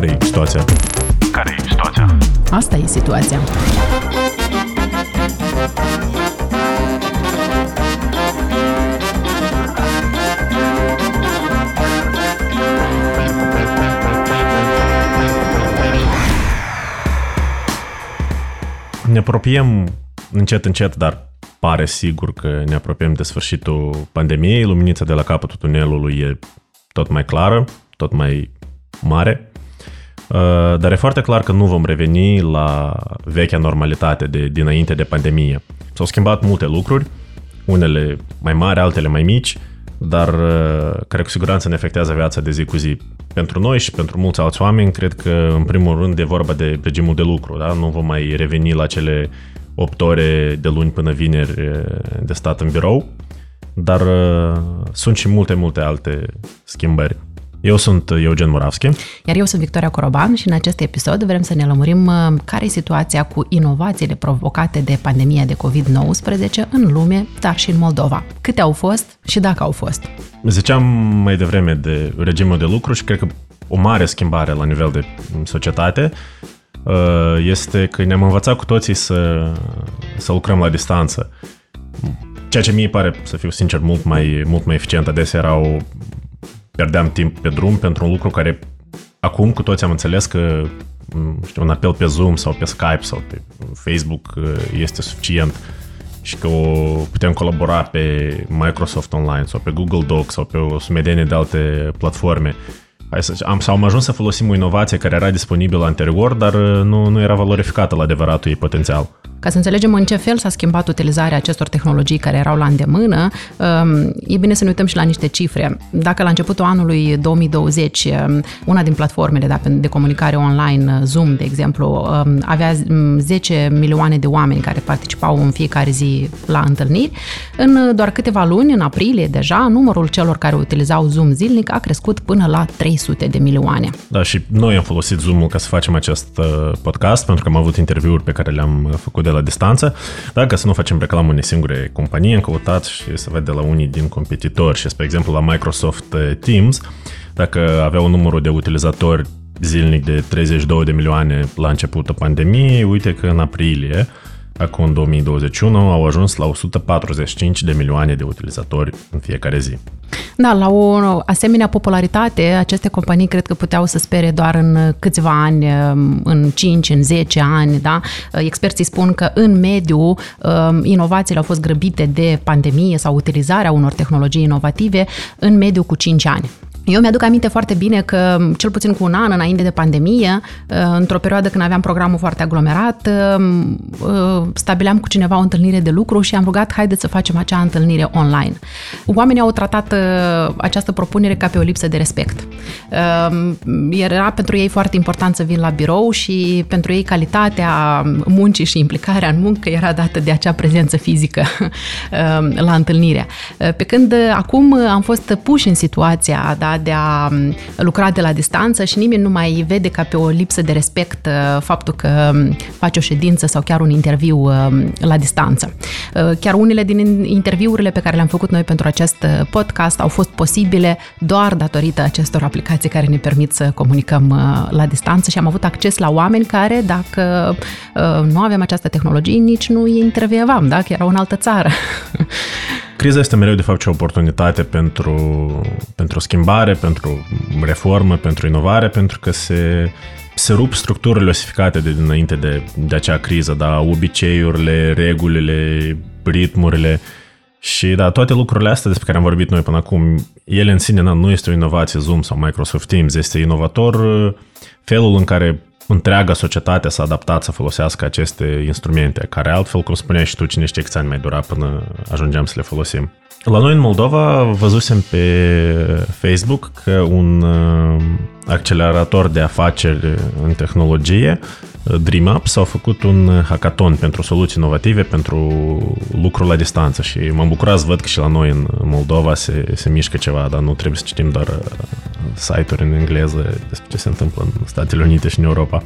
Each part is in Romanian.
care e situația? Care e situația? Asta e situația. Ne apropiem încet, încet, dar pare sigur că ne apropiem de sfârșitul pandemiei. Luminița de la capătul tunelului e tot mai clară, tot mai mare. Uh, dar e foarte clar că nu vom reveni la vechea normalitate de dinainte de pandemie. S-au schimbat multe lucruri, unele mai mari, altele mai mici, dar uh, care cu siguranță ne afectează viața de zi cu zi. Pentru noi și pentru mulți alți oameni, cred că în primul rând e vorba de regimul de lucru, da? nu vom mai reveni la cele 8 ore de luni până vineri uh, de stat în birou, dar sunt și multe, multe alte schimbări. Eu sunt Eugen Muravski. Iar eu sunt Victoria Coroban și în acest episod vrem să ne lămurim uh, care e situația cu inovațiile provocate de pandemia de COVID-19 în lume, dar și în Moldova. Câte au fost și dacă au fost? Ziceam mai devreme de regimul de lucru și cred că o mare schimbare la nivel de societate uh, este că ne-am învățat cu toții să, să lucrăm la distanță. Ceea ce mie pare, să fiu sincer, mult mai, mult mai eficient. Adesea erau pierdeam timp pe drum pentru un lucru care acum cu toți am înțeles că știu, un apel pe Zoom sau pe Skype sau pe Facebook uh, este suficient și că o putem colabora pe Microsoft Online sau pe Google Docs sau pe o sumedenie de alte platforme. Hai să, am, sau am ajuns să folosim o inovație care era disponibilă anterior, dar uh, nu, nu era valorificată la adevăratul ei potențial. Ca să înțelegem în ce fel s-a schimbat utilizarea acestor tehnologii care erau la îndemână, um, e bine să ne uităm și la niște cifre. Dacă la începutul anului 2020 um, una din platformele de comunicare online, uh, Zoom, de exemplu, um, avea 10 milioane de oameni care participau în fiecare zi la întâlniri, în doar câteva luni, în aprilie deja, numărul celor care utilizau Zoom zilnic a crescut până la 300 de milioane. Da, și noi am folosit Zoom-ul ca să facem acest uh, podcast, pentru că am avut interviuri pe care le-am făcut de la distanță, dar ca să nu facem reclamă unei singure companii, am căutat și să vede la unii din competitori și, spre exemplu, la Microsoft uh, Teams, dacă avea un număr de utilizatori zilnic de 32 de milioane la începutul pandemiei, uite că în aprilie Acum, în 2021, au ajuns la 145 de milioane de utilizatori în fiecare zi. Da, la o asemenea popularitate, aceste companii cred că puteau să spere doar în câțiva ani, în 5, în 10 ani, da? Experții spun că în mediu um, inovațiile au fost grăbite de pandemie sau utilizarea unor tehnologii inovative în mediu cu 5 ani. Eu mi-aduc aminte foarte bine că, cel puțin cu un an înainte de pandemie, uh, într-o perioadă când aveam programul foarte aglomerat, uh, uh, stabileam cu cineva o întâlnire de lucru și am rugat, haideți să facem acea întâlnire online. Oamenii au tratat această propunere ca pe o lipsă de respect. Era pentru ei foarte important să vin la birou și pentru ei calitatea muncii și implicarea în muncă era dată de acea prezență fizică la întâlnire. Pe când acum am fost puși în situația da, de a lucra de la distanță și nimeni nu mai vede ca pe o lipsă de respect uh, faptul că faci o ședință sau chiar un interviu uh, la distanță. Uh, chiar unele din interviurile pe care le-am făcut noi pentru acest podcast au fost posibile doar datorită acestor aplicații care ne permit să comunicăm la distanță și am avut acces la oameni care, dacă nu avem această tehnologie, nici nu îi intervievam, da? că erau în altă țară. Criza este mereu, de fapt, o oportunitate pentru, pentru schimbare, pentru reformă, pentru inovare, pentru că se, se rup structurile osificate de dinainte de, de acea criză, da, obiceiurile, regulile, ritmurile. Și da, toate lucrurile astea despre care am vorbit noi până acum, ele în sine na, nu este o inovație Zoom sau Microsoft Teams, este inovator uh, felul în care întreaga societate s-a adaptat să folosească aceste instrumente, care altfel, cum spuneai și tu, cine știe câți ani mai dura până ajungeam să le folosim. La noi în Moldova văzusem pe Facebook că un uh, accelerator de afaceri în tehnologie, uh, DreamUp, s-au făcut un hackathon pentru soluții inovative pentru lucru la distanță și m-am bucurat să văd că și la noi în Moldova se, se mișcă ceva, dar nu trebuie să citim doar uh, site-uri în engleză despre ce se întâmplă în Statele Unite și în Europa.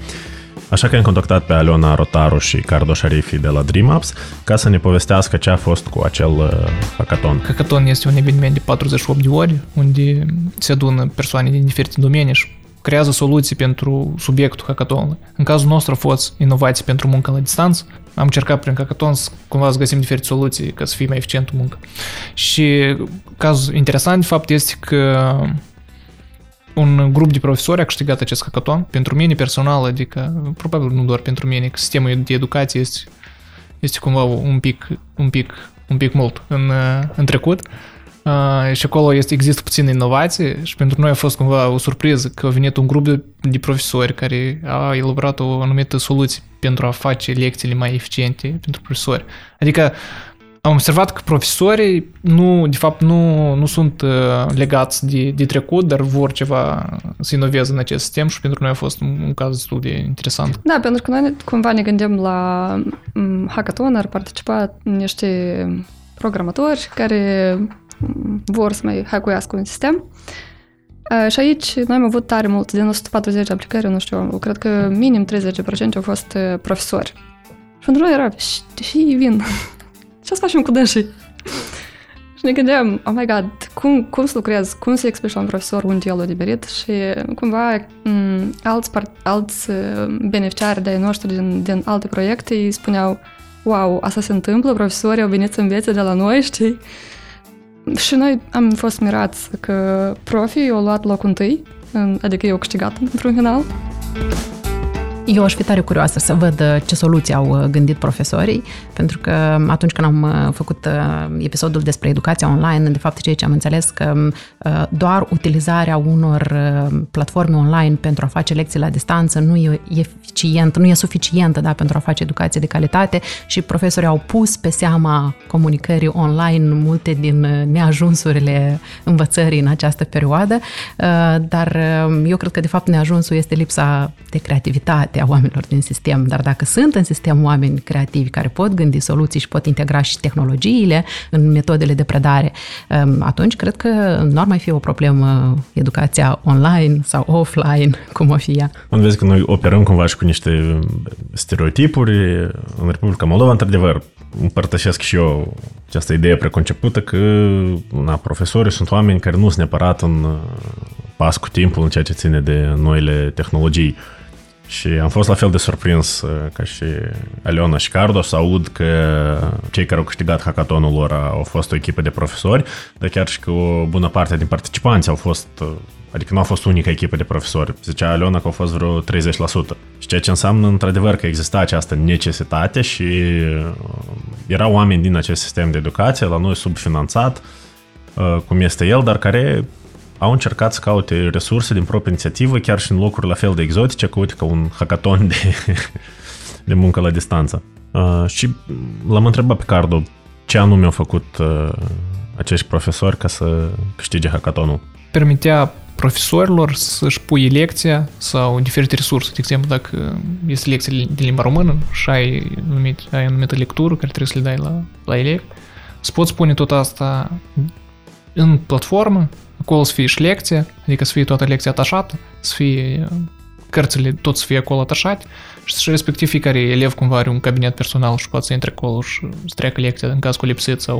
Așa că am contactat pe Aliona Rotaru și Cardo Sharifi de la DreamUps ca să ne povestească ce a fost cu acel uh, hackathon. Hackathon este un eveniment de 48 de ori unde se adună persoane din diferite domenii și creează soluții pentru subiectul hackathonului. În cazul nostru a fost inovații pentru muncă la distanță. Am încercat prin hackathon să cumva să găsim diferite soluții ca să fie mai eficient muncă. Și cazul interesant, de fapt, este că un grup de profesori a câștigat acest hackathon. Pentru mine personal, adică, probabil nu doar pentru mine, că sistemul de educație este, este cumva un pic, un pic, un pic mult în, în trecut. Uh, și acolo este, există puțină inovație și pentru noi a fost cumva o surpriză că a venit un grup de, de profesori care a elaborat o anumită soluție pentru a face lecțiile mai eficiente pentru profesori. Adică am observat că profesorii nu, de fapt, nu, nu sunt uh, legați de, de trecut, dar vor ceva să inoveze în acest sistem și pentru noi a fost un, un caz destul de interesant. Da, pentru că noi cumva ne gândim la hackathon, ar participa niște programatori care vor să mai hackuiască un sistem. Și aici noi am avut tare mult, din 140 aplicări, nu știu, cred că minim 30% au fost profesori. Și pentru noi era, și vin, ce să facem cu dânsii? Și ne gândeam, oh my god, cum, cum să lucrez, cum să explici la un profesor unde el a liberit și cumva m- alți, part, alți beneficiari de noștri din, din alte proiecte îi spuneau, wow, asta se întâmplă, profesorii au venit să învețe de la noi, știi? Și noi am fost mirați că profii au luat locul întâi, adică eu câștigat într-un final. Eu aș fi tare curioasă să văd uh, ce soluții au uh, gândit profesorii, pentru că atunci când am uh, făcut episodul despre educația online, de fapt ceea ce am înțeles că um, doar utilizarea unor platforme online pentru a face lecții la distanță nu e eficient, nu e suficientă da, pentru a face educație de calitate și profesorii au pus pe seama comunicării online multe din neajunsurile învățării în această perioadă, dar um, eu cred că de fapt neajunsul este lipsa de creativitate a oamenilor din sistem, dar dacă sunt în sistem oameni creativi care pot gândi soluții și pot integra și tehnologiile în metodele de predare, um, atunci cred că nu ar mai fi o problemă educația online sau offline, cum o fi ea. Am vezi că noi operăm cumva și cu niște stereotipuri. În Republica Moldova, într-adevăr, împărtășesc și eu această idee preconcepută că na, profesorii sunt oameni care nu sunt neapărat în uh, pas cu timpul în ceea ce ține de noile tehnologii. Și am fost la fel de surprins uh, ca și Aliona și Cardo să aud că cei care au câștigat hackathonul lor au fost o echipă de profesori, dar chiar și că o bună parte din participanți au fost uh, Adică nu a fost unica echipă de profesori. Zicea Aliona că au fost vreo 30%. Și ceea ce înseamnă într-adevăr că exista această necesitate și uh, erau oameni din acest sistem de educație, la noi subfinanțat, cum este el, dar care au încercat să caute resurse din proprie inițiativă, chiar și în locuri la fel de exotice, ca uite, ca un hackathon de, de muncă la distanță. Uh, și l-am întrebat pe Cardo ce anume au făcut uh, acești profesori ca să câștige hackathonul. Permitea profesorilor să-și pui lecția sau diferite resurse. De exemplu, dacă este lecție de limba română și ai, numit, ai anumită lectură care trebuie să le dai la, la elevi, să poți pune tot asta în platformă acolo să fie și lecție, adică să fie toată lecția atașată, să fie cărțile tot să fie acolo atașate și respectiv fiecare elev cumva are un cabinet personal și poate să intre acolo și să treacă lecția în caz cu lipsit sau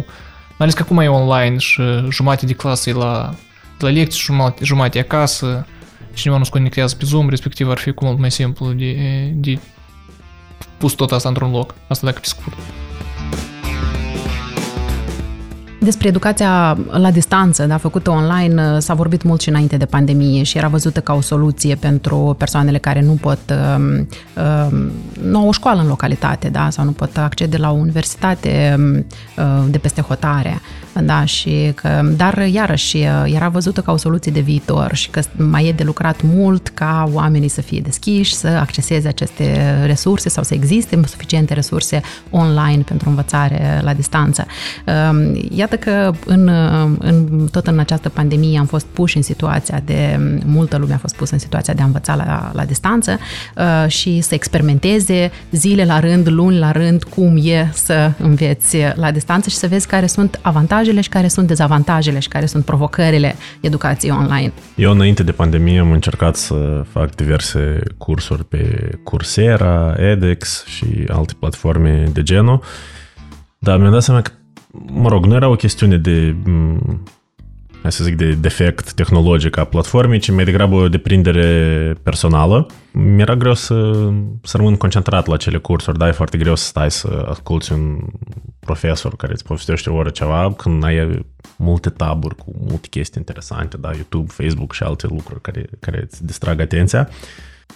mai ales că acum e online și jumate de clasă e la, la lecții, jumate, jumate acasă, cineva nu se conectează pe Zoom, respectiv ar fi cu mult mai simplu de, de pus tot asta într-un loc. Asta dacă pe scurt. Despre educația la distanță, da, făcută online, uh, s-a vorbit mult și înainte de pandemie și era văzută ca o soluție pentru persoanele care nu pot, uh, uh, nu au o școală în localitate, da, sau nu pot accede la o universitate um, uh, de peste hotare. Da, și că, dar iarăși era văzută ca o soluție de viitor și că mai e de lucrat mult ca oamenii să fie deschiși, să acceseze aceste resurse sau să existe suficiente resurse online pentru învățare la distanță. Um, iată că în, în, tot în această pandemie am fost puși în situația de, multă lume a fost pusă în situația de a învăța la, la distanță uh, și să experimenteze zile la rând, luni la rând, cum e să înveți la distanță și să vezi care sunt avantajele avantajele și care sunt dezavantajele și care sunt provocările educației online. Eu înainte de pandemie am încercat să fac diverse cursuri pe Coursera, edX și alte platforme de genul, dar mi-am dat seama că, mă rog, nu era o chestiune de hai să zic, de defect tehnologic a platformei, ci mai degrabă o deprindere personală. Mi-era greu să, să rămân concentrat la cele cursuri, da, e foarte greu să stai să asculti un profesor care îți povestește o oră ceva, când ai multe taburi cu multe chestii interesante, da, YouTube, Facebook și alte lucruri care, care îți distrag atenția.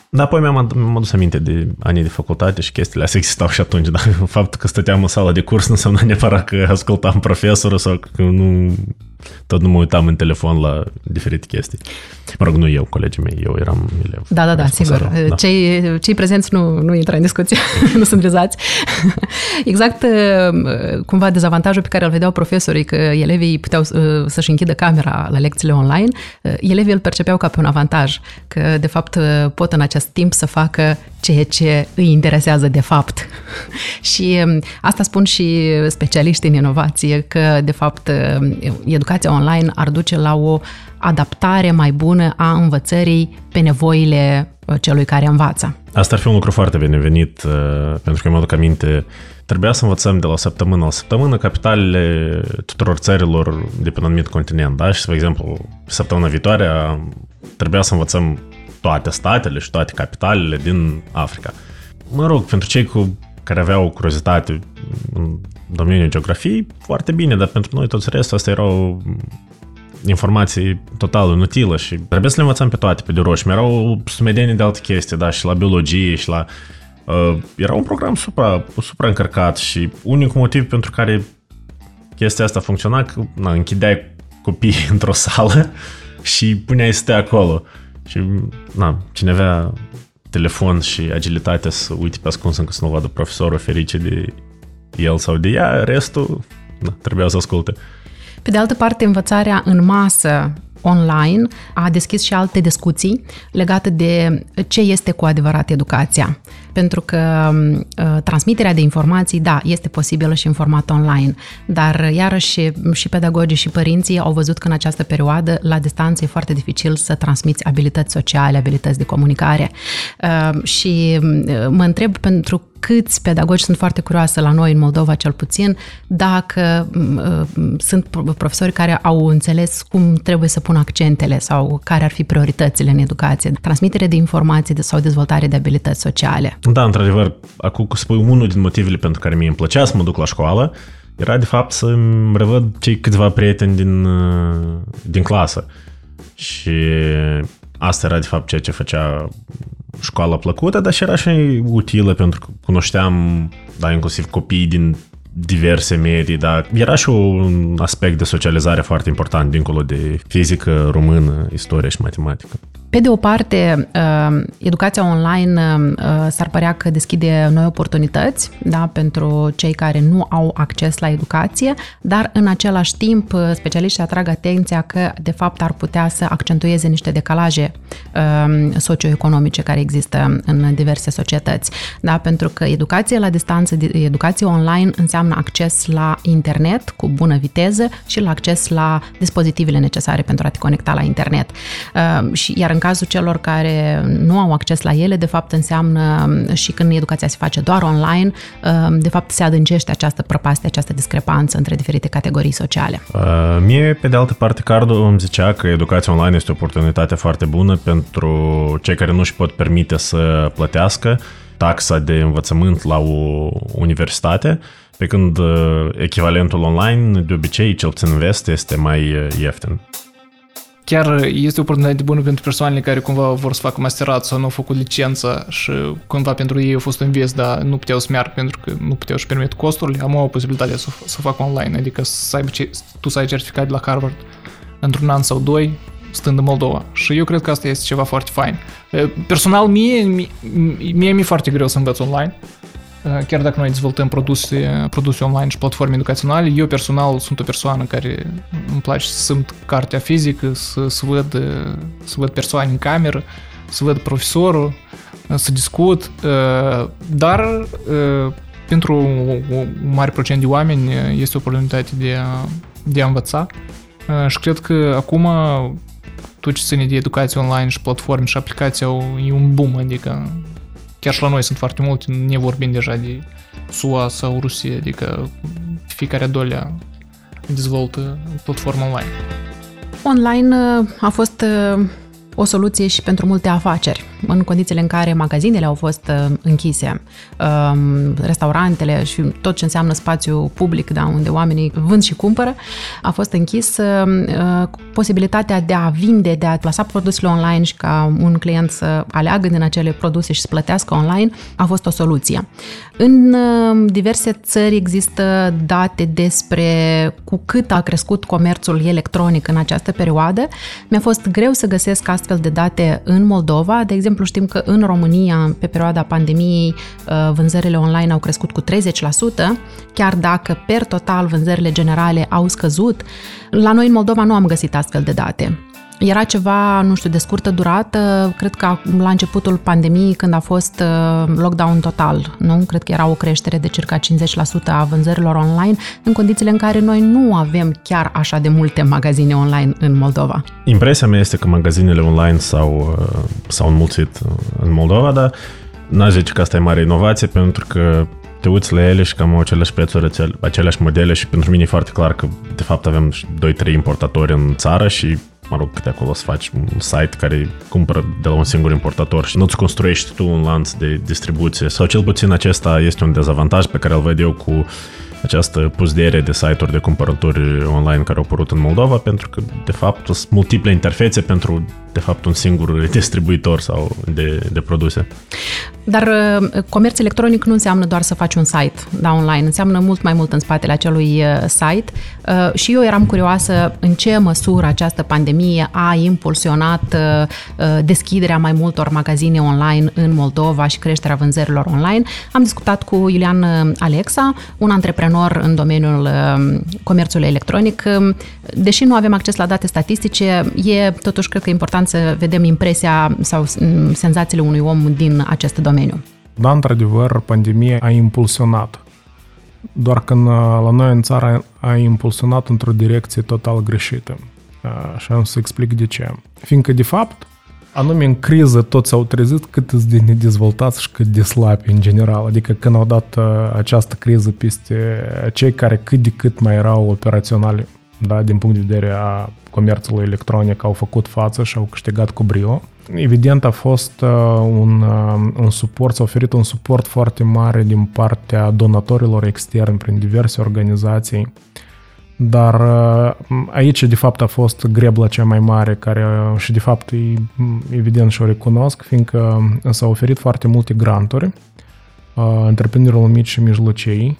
Dar apoi mi-am, mi-am adus aminte de anii de facultate și chestiile astea existau și atunci, dar faptul că stăteam în sala de curs nu înseamnă neapărat că ascultam profesorul sau că nu tot nu mă uitam în telefon la diferite chestii. Mă rog, nu eu, colegii mei, eu eram elev. Da, da, da, sigur. Da. Cei, cei prezenți nu, nu intră în discuție, nu sunt vizați. exact uh, cumva dezavantajul pe care îl vedeau profesorii, că elevii puteau uh, să-și închidă camera la lecțiile online, uh, elevii îl percepeau ca pe un avantaj, că de fapt pot în acest timp să facă ceea ce îi interesează de fapt. și um, asta spun și specialiștii în inovație, că de fapt educația online ar duce la o adaptare mai bună a învățării pe nevoile uh, celui care învață. Asta ar fi un lucru foarte binevenit, uh, pentru că mă aduc aminte, trebuia să învățăm de la săptămână la săptămână capitalele tuturor țărilor de pe un anumit continent, da? Și, spre exemplu, săptămâna viitoare trebuia să învățăm toate statele și toate capitalele din Africa. Mă rog, pentru cei cu care aveau curiozitate în domeniul geografiei, foarte bine, dar pentru noi toți restul asta erau informații total inutilă și trebuie să le învățăm pe toate pe de roșu. Erau sumedeni de alte chestii, da, și la biologie și la... Uh, era un program supra, supra încărcat și unicul motiv pentru care chestia asta funcționa, că na, închideai copiii într-o sală și puneai să stea acolo. Și, na, cine avea telefon și agilitate să uite pe ascuns încă să nu vadă profesorul ferice de el sau de ea, restul na, trebuia să asculte. Pe de altă parte, învățarea în masă online a deschis și alte discuții legate de ce este cu adevărat educația. Pentru că uh, transmiterea de informații, da, este posibilă și în format online, dar iarăși și pedagogii și părinții au văzut că în această perioadă, la distanță, e foarte dificil să transmiți abilități sociale, abilități de comunicare. Uh, și uh, mă întreb pentru câți pedagogi sunt foarte curioase la noi în Moldova cel puțin, dacă sunt profesori care au înțeles cum trebuie să pun accentele sau care ar fi prioritățile în educație, transmitere de informații sau dezvoltare de abilități sociale. Da, într-adevăr, acum că spui unul din motivele pentru care mie îmi plăcea să mă duc la școală, era de fapt să revăd cei câțiva prieteni din, din clasă. Și asta era de fapt ceea ce făcea școala plăcută, dar și era și utilă pentru că cunoșteam, da, inclusiv copii din diverse medii, dar era și un aspect de socializare foarte important dincolo de fizică română, istorie și matematică. Pe de o parte, uh, educația online uh, s-ar părea că deschide noi oportunități da, pentru cei care nu au acces la educație, dar în același timp uh, specialiștii atrag atenția că de fapt ar putea să accentueze niște decalaje socioeconomice care există în diverse societăți. Da, pentru că educație la distanță, educație online înseamnă acces la internet cu bună viteză și la acces la dispozitivele necesare pentru a te conecta la internet. Și iar în cazul celor care nu au acces la ele, de fapt înseamnă și când educația se face doar online, um, de fapt se adâncește această prăpastie, această discrepanță între diferite categorii sociale. Uh, mie, pe de altă parte, Cardo îmi zicea că educația online este o oportunitate foarte bună pentru cei care nu își pot permite să plătească taxa de învățământ la o universitate, pe când uh, echivalentul online, de obicei, cel puțin în vest, este mai uh, ieftin chiar este o oportunitate bună pentru persoanele care cumva vor să facă masterat sau nu au făcut licență și cumva pentru ei a fost un invest, dar nu puteau să meargă pentru că nu puteau să permit costurile, am o posibilitate să, să facă online, adică să aibă ce, tu să ai certificat de la Harvard într-un an sau doi, stând în Moldova. Și eu cred că asta este ceva foarte fain. Personal, mie, mie, mie mi-e foarte greu să învăț online. Uh, chiar dacă noi dezvoltăm produse, produse online și platforme educaționale, eu personal sunt o persoană care îmi place să simt cartea fizică, să, să, văd, uh, să văd persoane în cameră, să văd profesorul, uh, să discut, dar pentru un mare procent de oameni este o oportunitate de a, de a învăța și cred că acum tot ce ține de educație online și platforme și aplicații au, e un boom, adică Chiar și la noi sunt foarte multe, ne vorbim deja de SUA sau Rusia, adică fiecare a doilea dezvoltă platformă online. Online uh, a fost uh, o soluție și pentru multe afaceri, în condițiile în care magazinele au fost uh, închise, um, restaurantele și tot ce înseamnă spațiu public, da, unde oamenii vând și cumpără, a fost închis uh, posibilitatea de a vinde, de a plasa produsele online și ca un client să aleagă din acele produse și să plătească online, a fost o soluție. În uh, diverse țări există date despre cu cât a crescut comerțul electronic în această perioadă. Mi-a fost greu să găsesc astfel de date în Moldova. De exemplu, știm că în România, pe perioada pandemiei, uh, vânzările online au crescut cu 30%, chiar dacă per total vânzările generale au scăzut. La noi în Moldova nu am găsit astfel de date. Era ceva, nu știu, de scurtă durată, cred că la începutul pandemiei, când a fost uh, lockdown total, nu? Cred că era o creștere de circa 50% a vânzărilor online, în condițiile în care noi nu avem chiar așa de multe magazine online în Moldova. Impresia mea este că magazinele online s-au, uh, s-au înmulțit în Moldova, dar n-aș zice că asta e mare inovație, pentru că te uiți la ele și cam au aceleași prețuri, aceleași modele și pentru mine e foarte clar că de fapt avem 2-3 importatori în țară și mă rog, câte acolo să faci un site care cumpără de la un singur importator și nu-ți construiești tu un lanț de distribuție. Sau cel puțin acesta este un dezavantaj pe care îl văd eu cu această puzdere de site-uri de cumpărături online care au apărut în Moldova, pentru că, de fapt, sunt multiple interfețe pentru, de fapt, un singur distribuitor sau de, de produse. Dar uh, comerț electronic nu înseamnă doar să faci un site da, online, înseamnă mult mai mult în spatele acelui uh, site uh, și eu eram curioasă în ce măsură această pandemie a impulsionat deschiderea mai multor magazine online în Moldova și creșterea vânzărilor online. Am discutat cu Iulian Alexa, un antreprenor în domeniul comerțului electronic. Um, deși nu avem acces la date statistice, e totuși cred că important să vedem impresia sau mm, senzațiile unui om din acest domeniu domeniu. Da, într-adevăr, pandemia a impulsionat. Doar că la noi în țară a impulsionat într-o direcție total greșită. Și am să explic de ce. Fiindcă, de fapt, anume în criză toți au trezit cât de nedezvoltați și cât de slabi în general. Adică când au dat această criză peste cei care cât de cât mai erau operaționali da, din punct de vedere a comerțului electronic, au făcut față și au câștigat cu brio. Evident a fost uh, un, uh, un suport, s-a oferit un suport foarte mare din partea donatorilor externi prin diverse organizații, dar uh, aici de fapt a fost grebla cea mai mare care și de fapt evident și o recunosc, fiindcă s-au oferit foarte multe granturi întreprinderilor mici și mijlocii,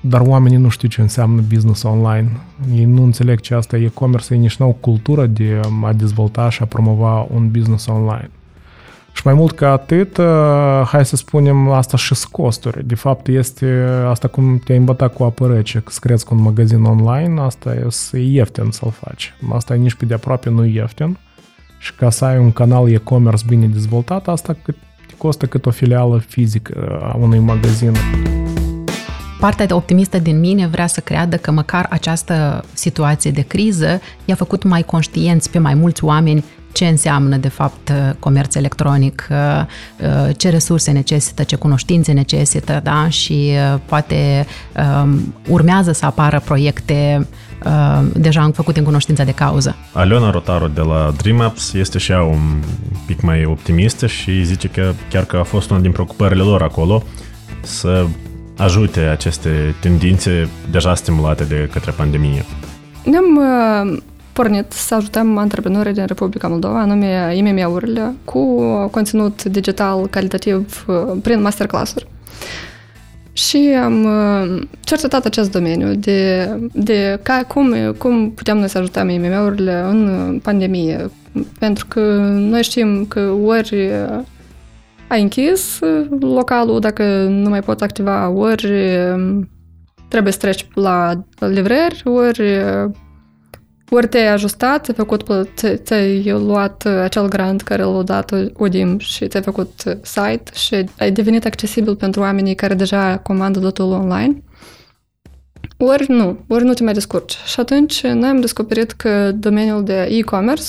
dar oamenii nu știu ce înseamnă business online. Ei nu înțeleg ce asta e e-commerce, ei nici nu au cultură de a dezvolta și a promova un business online. Și mai mult ca atât, uh, hai să spunem, asta și costuri. De fapt, este asta cum te-ai îmbătat cu apă rece, că crezi cu un magazin online, asta e ieftin să-l faci. Asta e nici pe de aproape nu ieftin. Și ca să ai un canal e-commerce bine dezvoltat, asta cât, te costă cât o filială fizică a unui magazin. Partea de optimistă din mine vrea să creadă că măcar această situație de criză i-a făcut mai conștienți pe mai mulți oameni ce înseamnă, de fapt, comerț electronic, ce resurse necesită, ce cunoștințe necesită, da? și poate um, urmează să apară proiecte uh, deja făcute în cunoștința de cauză. Aliona Rotaru de la DreamApps este și ea un pic mai optimistă și zice că chiar că a fost una din preocupările lor acolo să ajute aceste tendințe deja stimulate de către pandemie? Ne-am uh, pornit să ajutăm antreprenorii din Republica Moldova, anume IMM-urile, cu conținut digital calitativ uh, prin masterclass-uri. Și am uh, cercetat acest domeniu de, de ca, cum, cum putem noi să ajutăm IMM-urile în pandemie. Pentru că noi știm că ori ai închis uh, localul dacă nu mai poți activa, ori um, trebuie să treci la livrări, ori, uh, ori te-ai ajustat, ți-ai făcut, ți-ai luat uh, acel grant care l-a dat ODIM și ți-ai făcut site și ai devenit accesibil pentru oamenii care deja comandă totul online. Ori nu, ori nu te mai descurci. Și atunci noi am descoperit că domeniul de e-commerce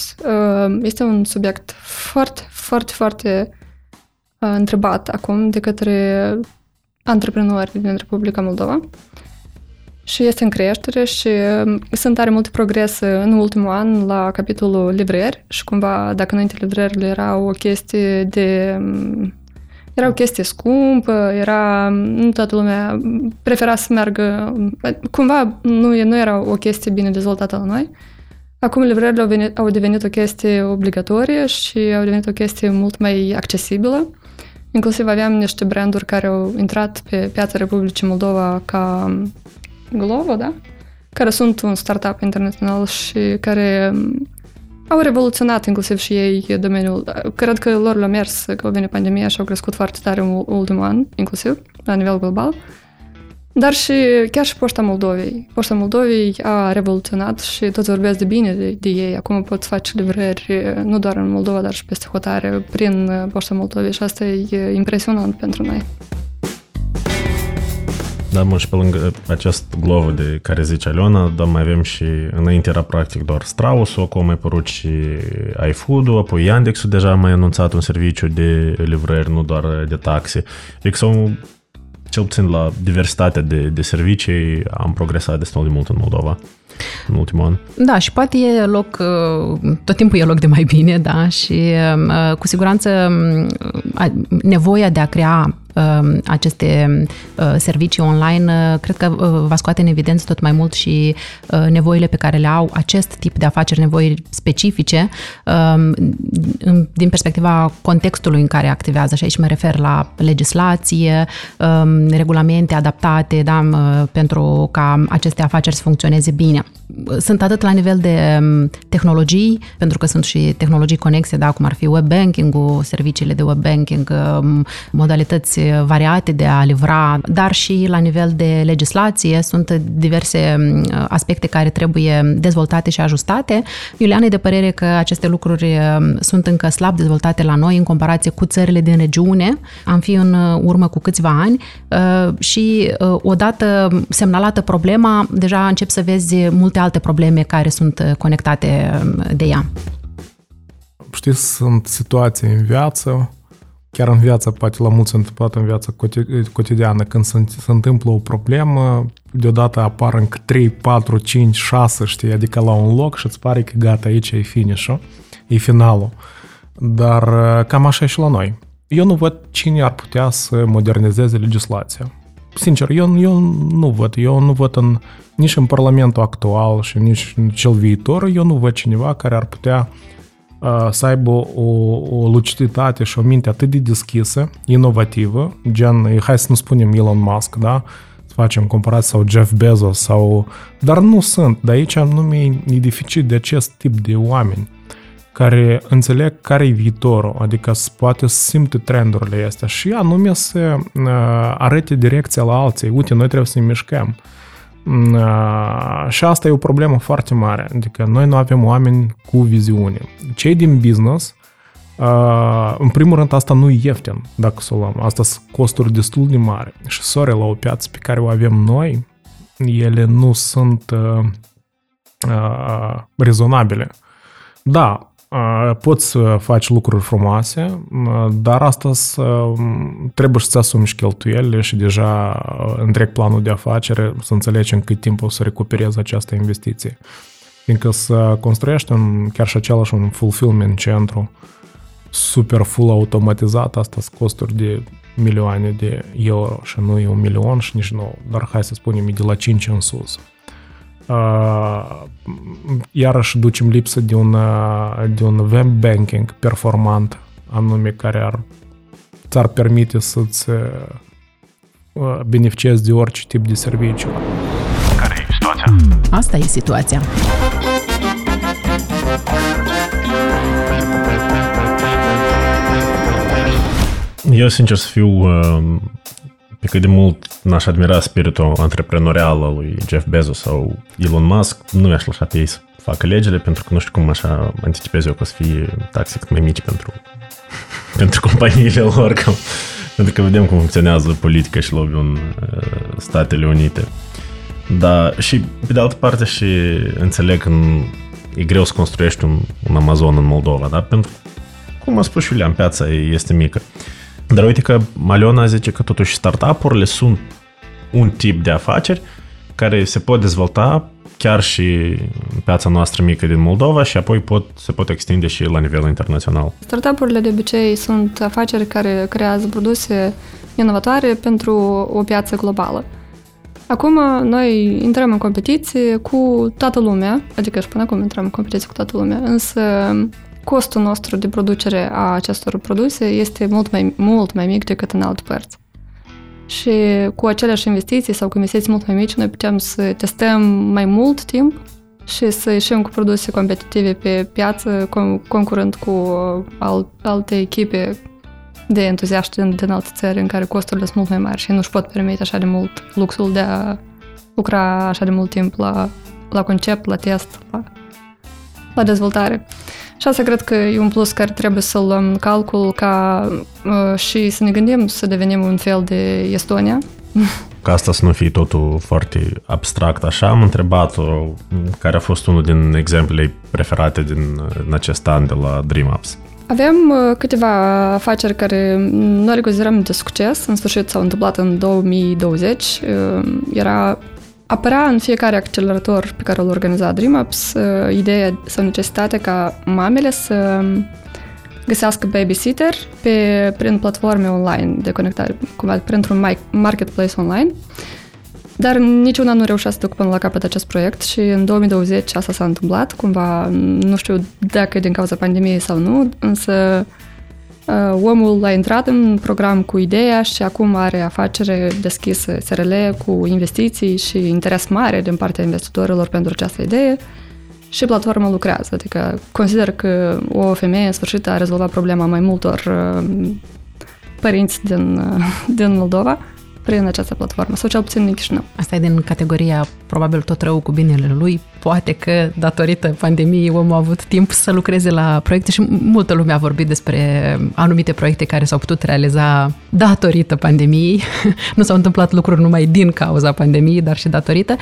este un subiect foarte, foarte, foarte întrebat acum de către antreprenori din Republica Moldova. Și este în creștere și um, sunt tare multe progrese în ultimul an la capitolul livrări și cumva dacă înainte livrările erau o chestie de um, era o chestie scumpă, era, nu toată lumea prefera să meargă, cumva nu, nu era o chestie bine dezvoltată la noi. Acum livrările au, venit, au devenit o chestie obligatorie și au devenit o chestie mult mai accesibilă. Inclusiv aveam niște branduri care au intrat pe piața Republicii Moldova ca Glovo, da? Care sunt un startup internațional și care au revoluționat inclusiv și ei domeniul. Cred că lor le-a mers că vine pandemia și au crescut foarte tare în ultimul an, inclusiv, la nivel global. Dar și chiar și Poșta Moldovei. Poșta Moldovei a revoluționat și toți vorbesc de bine de, de ei. Acum poți face livrări nu doar în Moldova, dar și peste hotare prin Poșta Moldovei și asta e impresionant pentru noi. Da, mă, și pe lângă acest glov de care zice Aliona, da, mai avem și, înainte era practic doar Strauss, acum mai părut și iFood-ul, apoi Yandex-ul deja a mai anunțat un serviciu de livrări, nu doar de taxe. Adică sau cel puțin la diversitatea de, de servicii am progresat destul de mult în Moldova în ultimul an. Da, și poate e loc, tot timpul e loc de mai bine, da, și cu siguranță nevoia de a crea Um, aceste uh, servicii online, uh, cred că uh, va scoate în evidență tot mai mult și nevoile pe care le au acest tip de afaceri, nevoi specifice, um, din perspectiva contextului în care activează. Și aici mă refer la legislație, um, regulamente adaptate da, pentru ca aceste afaceri să funcționeze bine. Sunt atât la nivel de tehnologii, pentru că sunt și tehnologii conexe, da, cum ar fi web banking-ul, serviciile de web banking, modalități variate de a livra, dar și la nivel de legislație sunt diverse mm, aspecte care trebuie dezvoltate și ajustate. Iulian e de părere că aceste lucruri mm, sunt încă slab dezvoltate la noi în comparație cu țările din regiune. Am fi în urmă cu câțiva ani uh, și uh, odată semnalată problema, deja încep să vezi multe alte probleme care sunt conectate mm, de ea. Știți, sunt situații în viață chiar în viață, poate la mulți s-a întâmplat în viața cotidiană, când se, se întâmplă o problemă, deodată apar încă 3, 4, 5, 6, știi, adică la un loc și îți pare că gata, aici e finish e finalul. Dar cam așa e și la noi. Eu nu văd cine ar putea să modernizeze legislația. Sincer, eu, eu nu văd. Eu nu văd în, nici în Parlamentul actual și nici în cel viitor, eu nu văd cineva care ar putea uh, să aibă o, o luciditate și o minte atât de deschisă, inovativă, gen, hai să nu spunem Elon Musk, da? Să facem comparație sau Jeff Bezos sau... Dar nu sunt, de aici nume e deficit de acest tip de oameni care înțeleg care e viitorul, adică poate să simte trendurile astea și anume să arate direcția la alții. Uite, noi trebuie să ne mișcăm. Mm, și asta e o problemă foarte mare. Adică noi nu avem oameni cu viziune. Cei din business, în primul rând, asta nu e ieftin, dacă să o luăm. Asta sunt costuri destul de mari. Și sore la o piață pe care o avem noi, ele nu sunt uh, uh, rezonabile. Da, poți să faci lucruri frumoase, dar asta trebuie să-ți asumi și cheltuielile și deja întreg planul de afacere să înțelegi în cât timp o să recuperezi această investiție. Fiindcă să construiești un, chiar și același un fulfillment centru super full automatizat, asta sunt costuri de milioane de euro și nu e un milion și nici nu, dar hai să spunem e de la 5 în sus iarăși ducem lipsă de un, de un web banking performant, anume care ar, ți-ar permite să-ți beneficiezi de orice tip de serviciu. Care e situația? Asta e situația. Eu, sincer să fiu, pe cât de mult n-aș admira spiritul antreprenorial al lui Jeff Bezos sau Elon Musk, nu mi-aș lăsa pe ei să facă legile, pentru că nu știu cum așa anticipez eu că o să fie taxe cât mai mici pentru, pentru companiile lor, că, pentru că vedem cum funcționează politica și lobby în uh, Statele Unite. Da, și pe de altă parte și înțeleg că e greu să construiești un, un Amazon în Moldova, da? Pentru cum a spus și Iulian, piața este mică. Dar uite că Maliona zice că totuși startup-urile sunt un tip de afaceri care se pot dezvolta chiar și în piața noastră mică din Moldova și apoi pot, se pot extinde și la nivel internațional. Startup-urile de obicei sunt afaceri care creează produse inovatoare pentru o piață globală. Acum noi intrăm în competiție cu toată lumea, adică și până acum intrăm în competiție cu toată lumea, însă costul nostru de producere a acestor produse este mult mai, mult mai mic decât în alte părți. Și cu aceleași investiții sau cu investiții mult mai mici, noi putem să testăm mai mult timp și să ieșim cu produse competitive pe piață, concurând cu alte echipe de entuziaști din, din alte țări în care costurile sunt mult mai mari și nu își pot permite așa de mult luxul de a lucra așa de mult timp la, la concept, la test, la, la dezvoltare. Și asta cred că e un plus care trebuie să-l luăm în calcul ca uh, și să ne gândim să devenim un fel de Estonia. Ca asta să nu fie totul foarte abstract așa, am întrebat-o care a fost unul din exemplele preferate din, din acest an de la DreamUps. Avem uh, câteva afaceri care noi le considerăm de succes. În sfârșit s-au întâmplat în 2020. Uh, era apărea în fiecare accelerator pe care îl organiza DreamUps uh, ideea sau necesitatea ca mamele să găsească babysitter pe, prin platforme online de conectare, cumva printr-un marketplace online. Dar niciuna nu reușea să ducă până la capăt acest proiect și în 2020 asta s-a întâmplat, cumva, nu știu dacă e din cauza pandemiei sau nu, însă uh, omul a intrat în program cu ideea și acum are afacere deschisă SRL cu investiții și interes mare din partea investitorilor pentru această idee și platforma lucrează. Adică consider că o femeie în sfârșit a rezolvat problema mai multor uh, părinți din, uh, din Moldova prin această platformă, sau cel puțin în Chișinău. Asta e din categoria probabil tot rău cu binele lui. Poate că datorită pandemiei omul a avut timp să lucreze la proiecte și multă lume a vorbit despre anumite proiecte care s-au putut realiza datorită pandemiei. nu s-au întâmplat lucruri numai din cauza pandemiei, dar și datorită.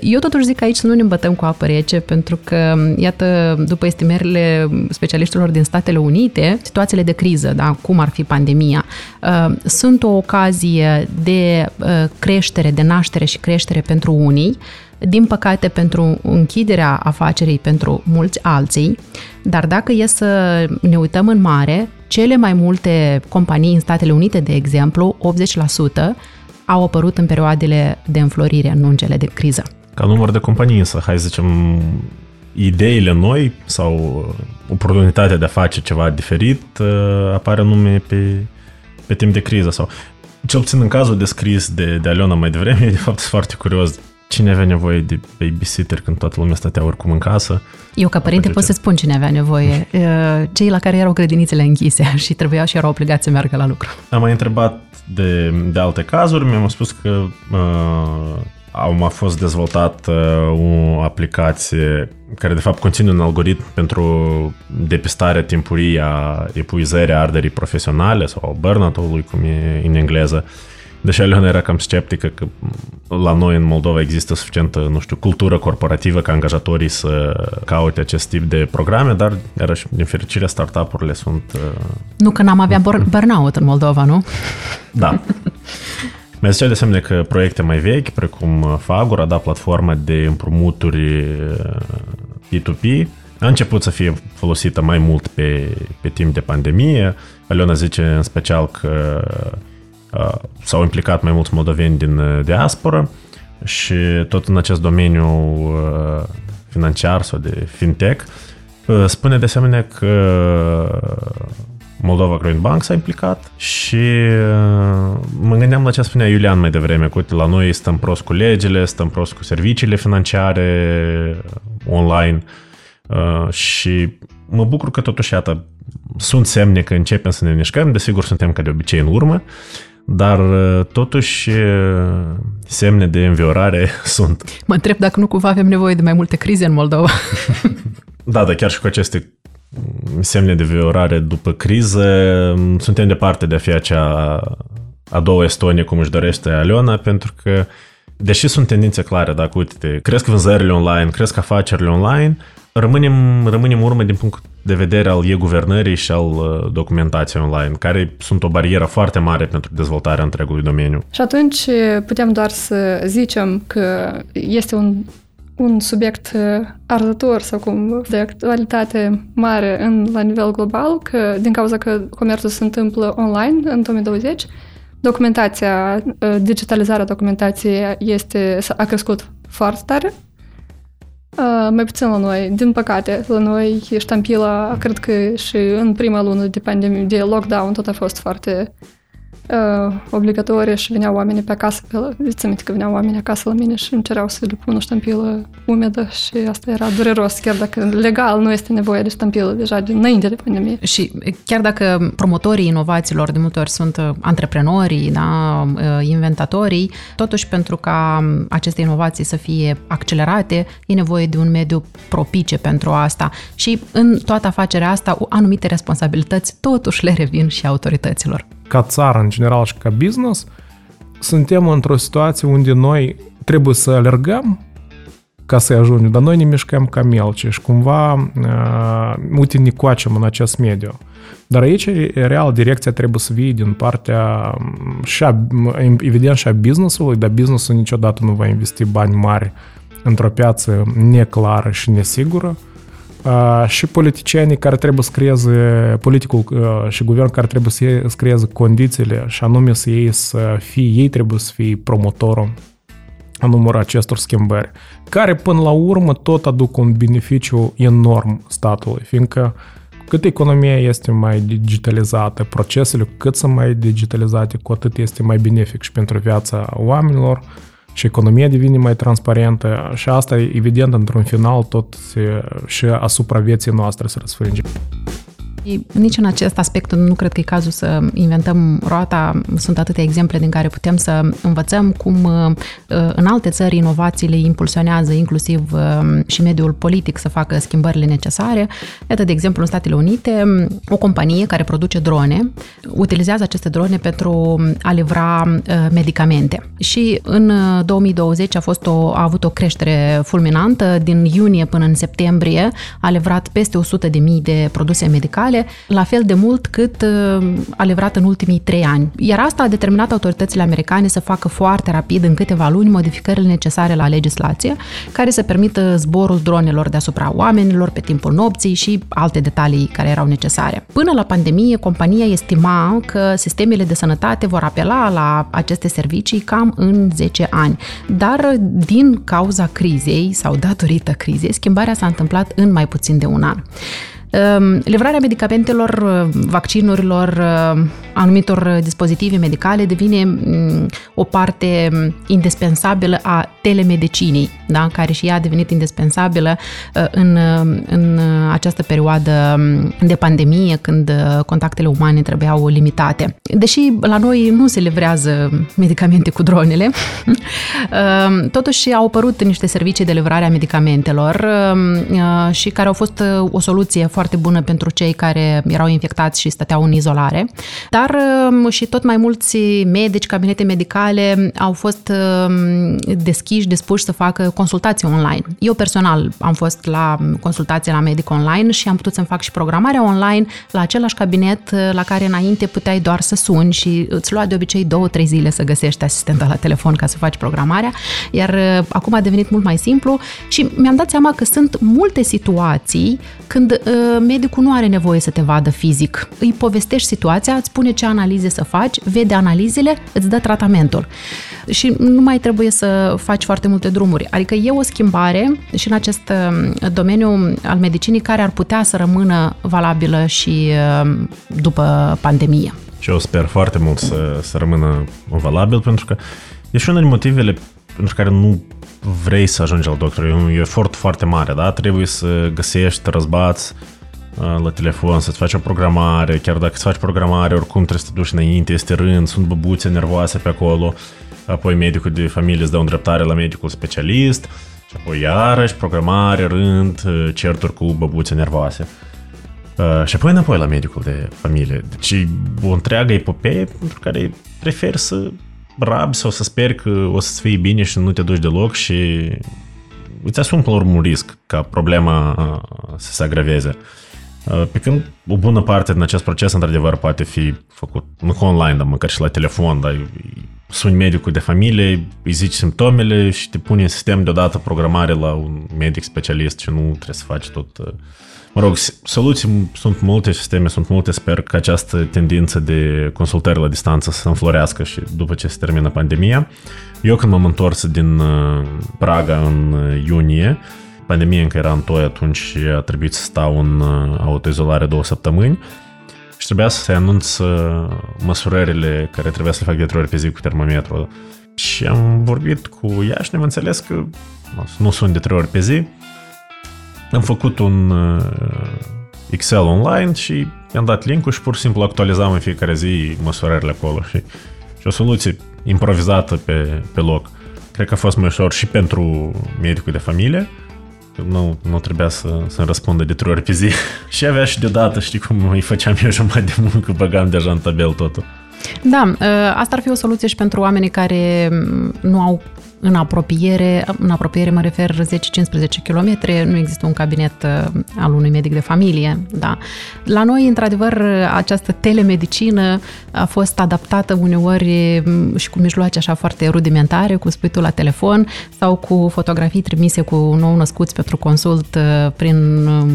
Eu totuși zic aici să nu ne îmbătăm cu apă rece, pentru că, iată, după estimările specialiștilor din Statele Unite, situațiile de criză, da, cum ar fi pandemia, uh, sunt o ocazie de uh, creștere, de naștere și creștere pentru unii, din păcate pentru închiderea afacerii pentru mulți alții, dar dacă e să ne uităm în mare, cele mai multe companii în Statele Unite, de exemplu, 80%, au apărut în perioadele de înflorire, nu în cele de criză. Ca număr de companii, însă, hai să zicem, ideile noi sau oportunitatea de a face ceva diferit uh, apare nume pe, pe timp de criză sau cel puțin în cazul descris de, de Aliona mai devreme, de fapt sunt foarte curios cine avea nevoie de babysitter când toată lumea stătea oricum în casă. Eu ca părinte pot să spun cine avea nevoie. Cei la care erau grădinițele închise și trebuiau și erau obligați să meargă la lucru. Am mai întrebat de, de alte cazuri, mi-am spus că uh, au a fost dezvoltat o aplicație care de fapt conține un algoritm pentru depistarea timpurie a epuizării arderii profesionale sau burnout-ului, cum e în engleză. Deși Aliona era cam sceptică că la noi în Moldova există suficientă, nu știu, cultură corporativă ca angajatorii să caute acest tip de programe, dar iarăși, din fericire, startup-urile sunt... Nu că n-am avea burnout în Moldova, nu? Da. Mi-a zis de asemenea că proiecte mai vechi, precum uh, Fagura, da, platforma de împrumuturi P2P, uh, a început să fie folosită mai mult pe, pe timp de pandemie. Aliona zice în special că uh, s-au implicat mai mulți moldoveni din uh, diaspora și tot în acest domeniu uh, financiar sau de fintech. Uh, spune de asemenea că Moldova Green Bank s-a implicat și uh, mă gândeam la ce spunea Iulian mai devreme, că la noi stăm prost cu legile, stăm prost cu serviciile financiare online uh, și mă bucur că totuși, iată, sunt semne că începem să ne mișcăm, desigur suntem ca de obicei în urmă, dar uh, totuși semne de înviorare sunt. Mă întreb dacă nu cumva avem nevoie de mai multe crize în Moldova. da, dar chiar și cu aceste semne de viorare după criză, suntem departe de a fi acea a doua Estonie, cum își dorește Aliona, pentru că, deși sunt tendințe clare, dacă uite, cresc vânzările online, cresc afacerile online, rămânem, rămânem urmă din punct de vedere al e-guvernării și al uh, documentației online, care sunt o barieră foarte mare pentru dezvoltarea întregului domeniu. Și atunci putem doar să zicem că este un, un subiect arzător sau cum de actualitate mare în, la nivel global, că din cauza că comerțul se întâmplă online în 2020, documentația, digitalizarea documentației este, a crescut foarte tare Uh, mai puțin la noi, din păcate. La noi ștampila, cred că și în prima lună de pandemie, de lockdown, tot a fost foarte uh, obligatorie și veneau oamenii pe acasă. Îți aminte că veneau oamenii acasă la mine și îmi cereau să le pun o ștampilă umedă și asta era dureros, chiar dacă legal nu este nevoie de ștampilă deja dinainte de pandemie. Și chiar dacă promotorii inovațiilor de multe ori sunt uh, antreprenorii, da, uh, inventatorii, totuși pentru ca aceste inovații să fie accelerate, e nevoie de un mediu propice pentru asta și în toată afacerea asta anumite responsabilități totuși le revin și autorităților ca țară în general și ca business, suntem într-o situație unde noi trebuie să alergăm ca să ajungem, dar noi ne mișcăm ca melci și cumva, uh, uite, ne coacem în acest mediu. Dar aici, real, direcția trebuie să vie din partea, și a, evident, și a business-ului, dar business-ul niciodată nu va investi bani mari într-o piață neclară și nesigură și politicienii care trebuie să creeze, politicul și guvernul care trebuie să creeze condițiile și anume să ei să fie, ei trebuie să fie promotorul numărul acestor schimbări, care până la urmă tot aduc un beneficiu enorm statului, fiindcă cât economia este mai digitalizată, procesele cât sunt mai digitalizate, cu atât este mai benefic și pentru viața oamenilor, și economia devine mai transparentă și asta, evident, într-un final, tot se, și asupra vieții noastre se răsfrânge. Nici în acest aspect nu cred că e cazul să inventăm roata. Sunt atâtea exemple din care putem să învățăm cum uh, în alte țări inovațiile impulsionează inclusiv uh, și mediul politic să facă schimbările necesare. Iată, de exemplu, în Statele Unite, o companie care produce drone utilizează aceste drone pentru a livra uh, medicamente. Și în 2020 a, fost o, a avut o creștere fulminantă. Din iunie până în septembrie a livrat peste 100.000 de produse medicale medicale, la fel de mult cât uh, a livrat în ultimii trei ani. Iar asta a determinat autoritățile americane să facă foarte rapid, în câteva luni, modificările necesare la legislație, care să permită zborul dronelor deasupra oamenilor pe timpul nopții și alte detalii care erau necesare. Până la pandemie, compania estima că sistemele de sănătate vor apela la aceste servicii cam în 10 ani. Dar din cauza crizei sau datorită crizei, schimbarea s-a întâmplat în mai puțin de un an. Ehm, livrarea medicamentelor, uh, vaccinurilor, uh, anumitor dispozitive medicale devine mm, o parte mm, indispensabilă a telemedicinii, da? care și ea a devenit indispensabilă uh, în, în această perioadă mm, de pandemie, când contactele umane trebuiau limitate. Deși la noi nu se livrează medicamente cu dronele, ehm, totuși au apărut niște servicii de livrare a medicamentelor și care au fost o soluție foarte bună pentru cei care erau infectați și stăteau în izolare, dar um, și tot mai mulți medici, cabinete medicale au fost um, deschiși, dispuși să facă consultații online. Eu personal am fost la consultație la medic online și am putut să-mi fac și programarea online la același cabinet uh, la care înainte puteai doar să suni și îți lua de obicei două, trei zile să găsești asistenta la telefon ca să faci programarea, iar uh, acum a devenit mult mai simplu și mi-am dat seama că sunt multe situații când uh, medicul nu are nevoie să te vadă fizic. Îi povestești situația, îți spune ce analize să faci, vede analizele, îți dă tratamentul. Și nu mai trebuie să faci foarte multe drumuri. Adică e o schimbare și în acest um, domeniu al medicinii care ar putea să rămână valabilă și um, după pandemie. Și eu sper foarte mult să, să rămână valabil, pentru că e și unul din motivele pentru care nu vrei să ajungi la doctor. E un efort foarte mare, da? Trebuie să găsești, răzbați, la telefon, să-ți faci o programare, chiar dacă îți faci programare, oricum trebuie să te duci înainte, este rând, sunt băbuțe nervoase pe acolo, apoi medicul de familie îți dă o îndreptare la medicul specialist, și apoi iarăși programare, rând, certuri cu băbuțe nervoase. Uh, și apoi înapoi la medicul de familie. Deci o întreagă epopee pentru care preferi să rabi sau să speri că o să-ți fie bine și nu te duci deloc și îți asumi până la urmă un risc ca problema uh, să se agraveze. Uh, Pe când o bună parte din acest proces, într-adevăr, poate fi făcut nu online, dar măcar și la telefon, dar suni medicul de familie, îi zici simptomele și te pune în sistem deodată programare la un medic specialist și nu trebuie să faci tot... uh, Mă rog, s- soluții sunt multe, sisteme sunt multe, sper că această tendință de consultări la distanță să se înflorească și după ce se termină pandemia. Eu când m-am întors din uh, Praga în uh, iunie, pandemia încă era în toi atunci și a trebuit să stau în uh, autoizolare două săptămâni și trebuia să se anunț uh, măsurările care trebuia să le fac de trei ori pe zi cu termometru. Și am vorbit cu ea și ne-am înțeles că nu sunt de trei ori pe zi. Am făcut un uh, Excel online și i-am dat link-ul și pur și simplu actualizam în fiecare zi măsurările acolo și, și o soluție improvizată pe, pe loc. Cred că a fost mai ușor și pentru medicul de familie, că nu, nu trebuia să, să-mi răspundă de trei ori pe zi. și avea și deodată, știi cum îi făceam eu jumătate de muncă, băgam deja în tabel totul. Da, asta ar fi o soluție și pentru oamenii care mm, nu au în apropiere, în apropiere mă refer 10-15 km, nu există un cabinet uh, al unui medic de familie. Da. La noi, într-adevăr, această telemedicină a fost adaptată uneori mm, și cu mijloace așa foarte rudimentare, cu spuitul la telefon sau cu fotografii trimise cu nou născuți pentru consult uh, prin uh,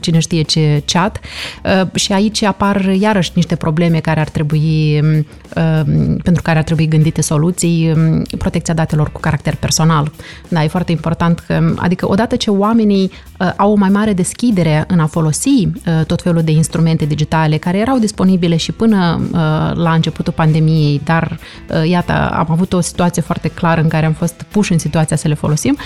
cine știe ce chat. Uh, Și aici apar iarăși niște probleme care ar trebui, uh, pentru care ar trebui gândite soluții, um, protecția datelor cu caracter personal. Da, e foarte important că, adică odată ce oamenii uh, au o mai mare deschidere în a folosi uh, tot felul de instrumente digitale care erau disponibile și până uh, la începutul pandemiei, dar uh, iată, am avut o situație foarte clară în care am fost puși în situația să le folosim.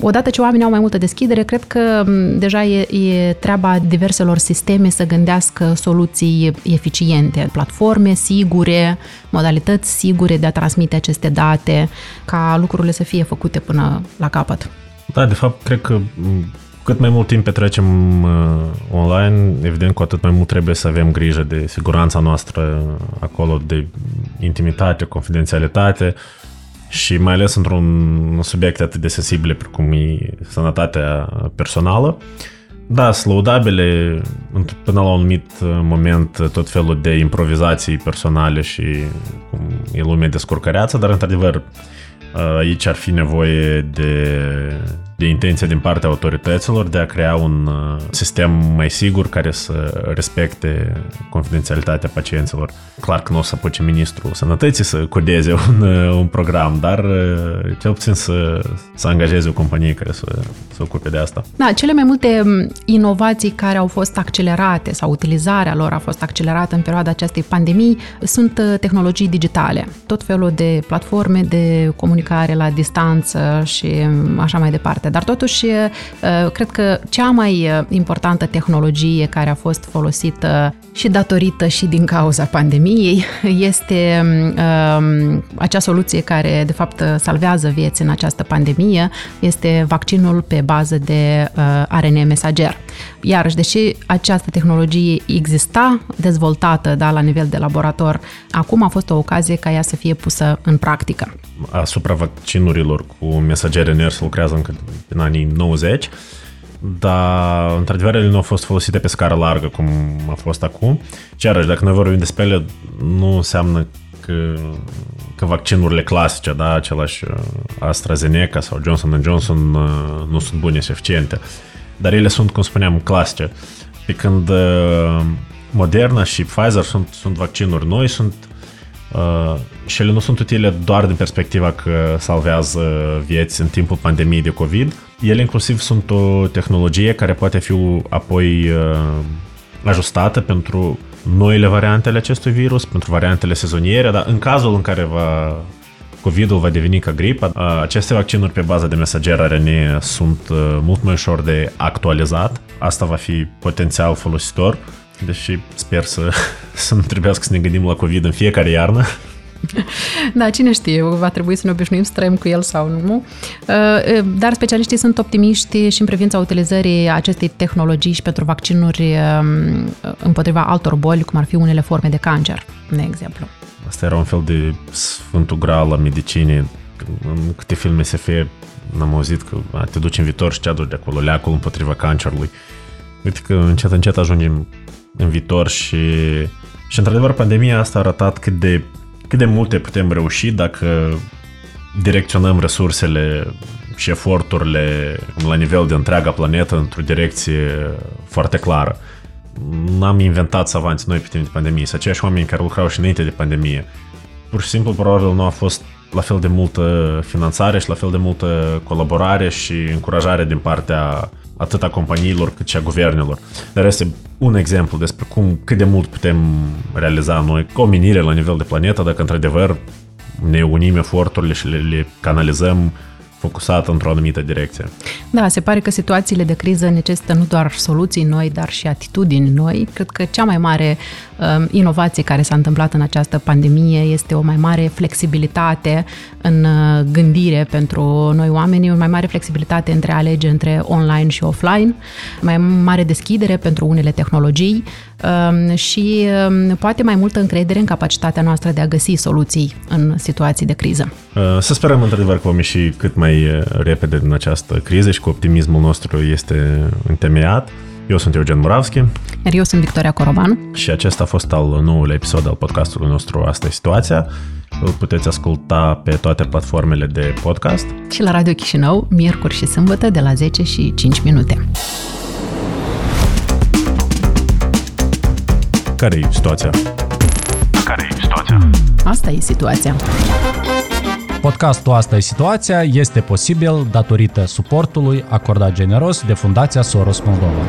Odată ce oamenii au mai multă deschidere, cred că m, deja e, e treaba diverselor sisteme să gândească soluții eficiente, platforme sigure, modalități sigure de a transmite aceste date, ca lucrurile să fie făcute până la capăt. Da, de fapt, cred că m, cât mai mult timp petrecem uh, online, evident, cu atât mai mult trebuie să avem grijă de siguranța noastră acolo, de intimitate, confidențialitate și mai ales într-un subiect atât de sensibil precum e sănătatea personală. Da, sunt laudabile înt- până la un anumit uh, moment tot felul de improvizații personale și cum e lumea de scurcăreață, dar într-adevăr uh, aici ar fi nevoie de, de intenție din partea autorităților de a crea un uh, sistem mai sigur care să respecte confidențialitatea pacienților. Clar că nu o să apuce ministrul sănătății să codeze un, uh, un program, dar uh, cel puțin să, să angajeze o companie care să se ocupe de asta. Da, cele mai multe m, inovații care au fost accelerate sau utilizarea lor a fost accelerată în perioada acestei pandemii sunt uh, tehnologii digitale. Tot felul de platforme de comunicare la distanță și m, așa mai departe. Dar totuși, uh, cred că cea mai uh, importantă tehnologie care a fost folosită și datorită și din cauza pandemiei este um, acea soluție care de fapt salvează vieți în această pandemie, este vaccinul pe bază de uh, ARN mesager. Iarăși, deși această tehnologie exista dezvoltată da, la nivel de laborator, acum a fost o ocazie ca ea să fie pusă în practică. asupra vaccinurilor cu mesager RNR se lucrează încă din anii 90, dar într-adevăr ele nu au fost folosite pe scară largă cum a fost acum. Și iarăși, dacă noi vorbim despre ele, nu înseamnă că, că vaccinurile clasice, da, același uh, AstraZeneca sau Johnson Johnson uh, nu sunt bune și eficiente. Dar ele sunt, cum spuneam, clasice. Pe când uh, Moderna și Pfizer sunt, sunt vaccinuri noi, sunt Uh, și ele nu sunt utile doar din perspectiva că salvează vieți în timpul pandemiei de COVID. Ele inclusiv sunt o tehnologie care poate fi apoi uh, ajustată pentru noile variante ale acestui virus, pentru variantele sezoniere, dar în cazul în care va COVID-ul va deveni ca gripă, uh, aceste vaccinuri pe bază de mesager RNA sunt uh, mult mai ușor de actualizat. Asta va fi potențial folositor Deși sper să, să nu trebuiască să ne gândim la COVID în fiecare iarnă. Da, cine știe, va trebui să ne obișnuim să trăim cu el sau nu. Dar specialiștii sunt optimiști și în privința utilizării acestei tehnologii și pentru vaccinuri împotriva altor boli, cum ar fi unele forme de cancer, de exemplu. Asta era un fel de sfântul graal la medicinii. În câte filme SF n-am auzit că a, te duci în viitor și ce aduci de acolo, leacul împotriva cancerului. Uite că încet, încet ajungem în viitor și, și într-adevăr pandemia asta a arătat cât de, cât de multe putem reuși dacă direcționăm resursele și eforturile la nivel de întreaga planetă într-o direcție foarte clară. N-am inventat savanți noi pe timp de pandemie, sunt aceiași oameni care lucrau și înainte de pandemie. Pur și simplu, probabil, nu a fost la fel de multă finanțare și la fel de multă colaborare și încurajare din partea atât a companiilor cât și a guvernelor. Dar este un exemplu despre cum, cât de mult putem realiza noi ca omenire la nivel de planetă dacă într-adevăr ne unim eforturile și le, le canalizăm focusat într-o anumită direcție. Da, se pare că situațiile de criză necesită nu doar soluții noi, dar și atitudini noi. Cred că cea mai mare uh, inovație care s-a întâmplat în această pandemie este o mai mare flexibilitate în uh, gândire pentru noi oameni, o mai mare flexibilitate între a alege între online și offline, mai mare deschidere pentru unele tehnologii uh, și uh, poate mai multă încredere în capacitatea noastră de a găsi soluții în situații de criză. Uh, să sperăm într-adevăr că vom ieși cât mai uh, repede din această criză și că optimismul nostru este întemeiat. Eu sunt Eugen Muravski. Iar eu sunt Victoria Coroban. Și acesta a fost al noului episod al podcastului nostru Asta e situația. Îl puteți asculta pe toate platformele de podcast. Și la Radio Chișinău, miercuri și sâmbătă de la 10 și 5 minute. Care e situația? Care e situația? Asta e situația. Podcastul Asta e situația este posibil datorită suportului acordat generos de Fundația Soros Moldova.